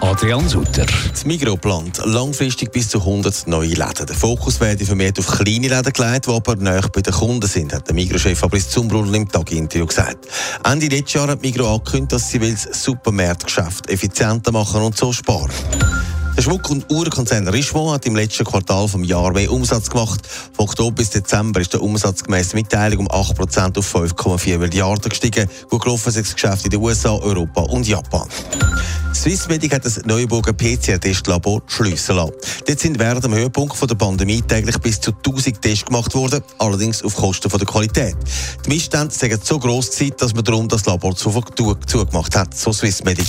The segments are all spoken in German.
Adrian Sutter. Das Migros plant langfristig bis zu 100 neue Läden. Der Fokus werde vermehrt auf kleine Läden gelegt, die aber näher bei den Kunden sind, hat der Migros-Chef Fabrice Zumbrunn im Tag-Interview gesagt. Ende letzten Jahr hat Migros angekündigt, dass sie das Supermarktgeschäft effizienter machen und so sparen. Der Schmuck- und Uhrenkonzern Richemont hat im letzten Quartal vom Jahr mehr Umsatz gemacht. Von Oktober bis Dezember ist der Umsatz gemäß Mitteilung um 8% auf 5,4 Milliarden gestiegen. Gut gelaufen sind das Geschäft in den USA, Europa und Japan. Swissmedic hat das Neuburger PCR-Testlabor schliessen lassen. Dort sind während dem Höhepunkt der Pandemie täglich bis zu 1000 Tests gemacht worden, allerdings auf Kosten der Qualität. Die Missstände sind so gross gewesen, dass man darum das Labor zugemacht hat, so Swissmedic.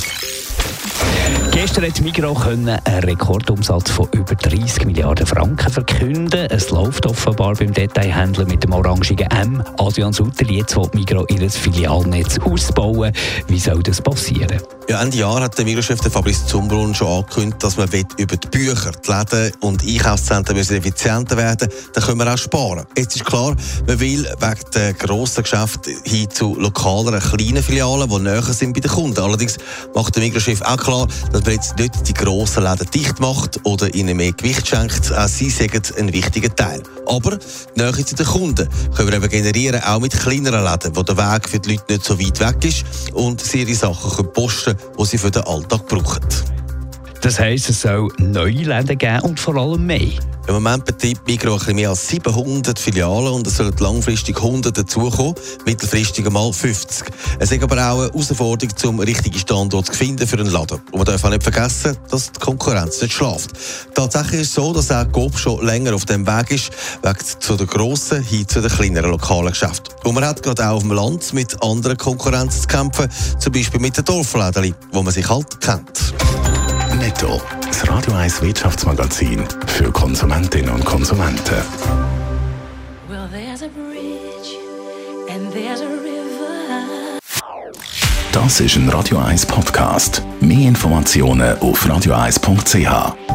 Gestern hat Migros einen Rekordumsatz von über 30 Milliarden Franken verkünden. Es läuft offenbar beim Detailhändler mit dem orangigen M. Adrian Sutter, jetzt will Migros ihr Filialnetz ausbauen. Wie soll das passieren? Ja, Ende Jahr hat der Migros-Chef Fabrice Zumbrunn schon angekündigt, dass man über die Bücher, die Läden und Einkaufszentren müssen effizienter werden Dann können wir auch sparen. Jetzt ist klar, man will wegen der grossen Geschäfte hin zu lokaleren, kleinen Filialen, die näher sind bei den Kunden. Allerdings macht der Migros-Chef auch klar, dass man jetzt nicht die grossen Läden dicht macht oder ihnen mehr Gewicht schenkt. Auch sie sagen ein wichtiger Teil. Aber die Nähe zu den Kunden können wir eben generieren, auch mit kleineren Läden, wo der Weg für die Leute nicht so weit weg ist und sie ihre Sachen können posten die sie für den Alltag brauchen. Das heisst, es soll neue Läden geben und vor allem mehr. Im Moment betreibt Migros mehr als 700 Filialen und es sollen langfristig 100 dazukommen, mittelfristig einmal 50. Es ist aber auch eine Herausforderung, zum richtigen Standort zu finden für einen Laden. Und man darf auch nicht vergessen, dass die Konkurrenz nicht schlaft. Tatsächlich ist es so, dass auch Coop schon länger auf dem Weg ist, weg zu den grossen hin zu den kleineren lokalen Geschäften. Und man hat gerade auch auf dem Land mit anderen Konkurrenzen zu kämpfen, zum Beispiel mit den Dorfläden, wo man sich halt kennt. Netto, das Radio 1 Wirtschaftsmagazin für Konsumentinnen und Konsumenten. Well, das ist ein Radio 1 Podcast. Mehr Informationen auf radio1.ch.